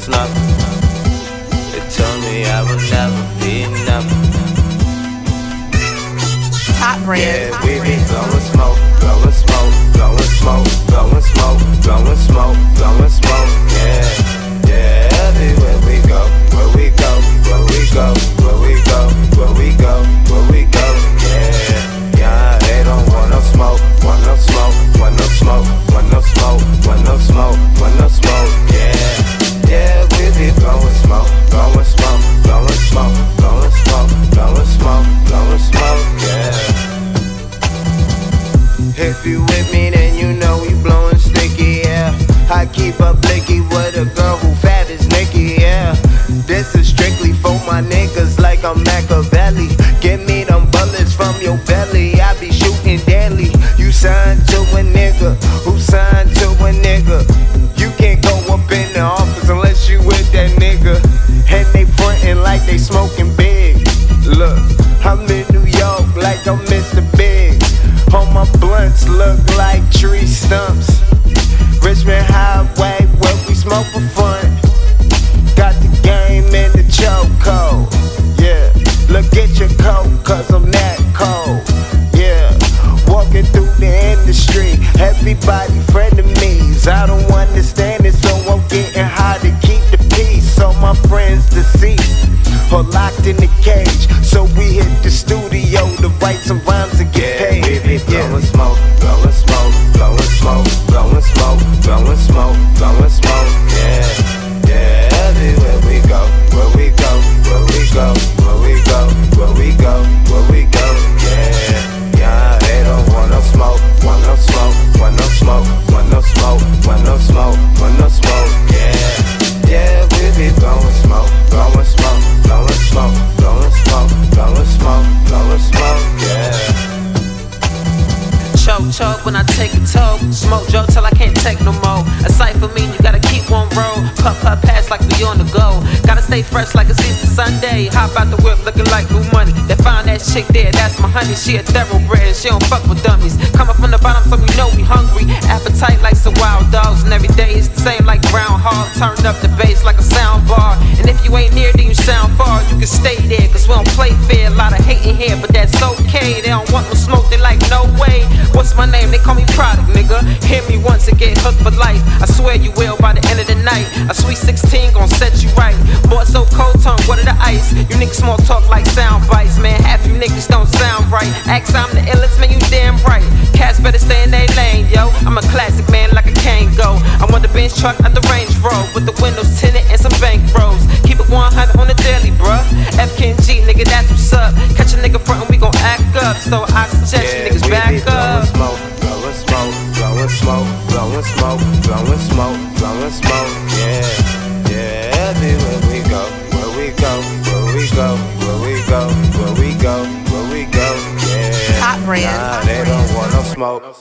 was nothing. They told me I would never be nothing. Top brand. Yeah, Top we be brand. blowing smoke, blowing smoke, blowing smoke, blowing smoke, blowing smoke, blowing smoke. With me, then you know we blowing sticky, yeah. I keep up blicky with a girl who fat as Nikki, yeah. This is strictly for my niggas like I'm Machiavelli. Give me them bullets from your belly, I be shooting deadly. You signed to a nigga, who signed to a nigga. You can't go up in the office unless you with that nigga. And they frontin' like they smoking big. For fun. Got the game in the chokehold. Yeah, look at your coat, cause I'm that cold. Yeah, walking through the industry. Everybody frenemies. I don't understand it, so I'm getting high to keep the peace. So my friends deceased or locked in the cage. So we hit the studio to write some rhymes and get paid. Yeah, blowing smoke, blowing smoke, blowing smoke, take a toke. Smoke joke till I can't take no more. A for me, you gotta keep on roll. Puff, puff, pass like we on the go. Gotta stay fresh like it's Easter Sunday. Hop out the whip looking like new money. They find that chick there, that's my honey. She a thoroughbred she don't fuck with dummies. Coming from the bottom, so you know we hungry. Appetite like some wild dogs, and every day is the same like groundhog. Turned up the bass like a sound bar. And if you ain't near, then you sound far. You can stay there, cause we don't play fair. A lot of hating here, but that's okay. They don't want no smoke, A sweet 16 gon' set you right. Boy, so cold tongue, what are the ice? You niggas small talk like sound bites, man. Half you niggas don't sound right. Axe, I'm the illest, man, you damn right. Cats better stay in their lane, yo. I'm a classic man like a can't go. I want the bench truck at the Range Road with the windows tinted and some bank rolls. Keep it 100 on the daily, bruh. FKG, nigga, that's what's up. Catch a nigga front and we gon' act up. So I suggest you blowing smoke, blowing smoke, blowing smoke. Yeah, yeah, everywhere we go, where we go, where we go, where we go, where we go, where we go. Yeah, Top brand. nah, they don't want no smoke.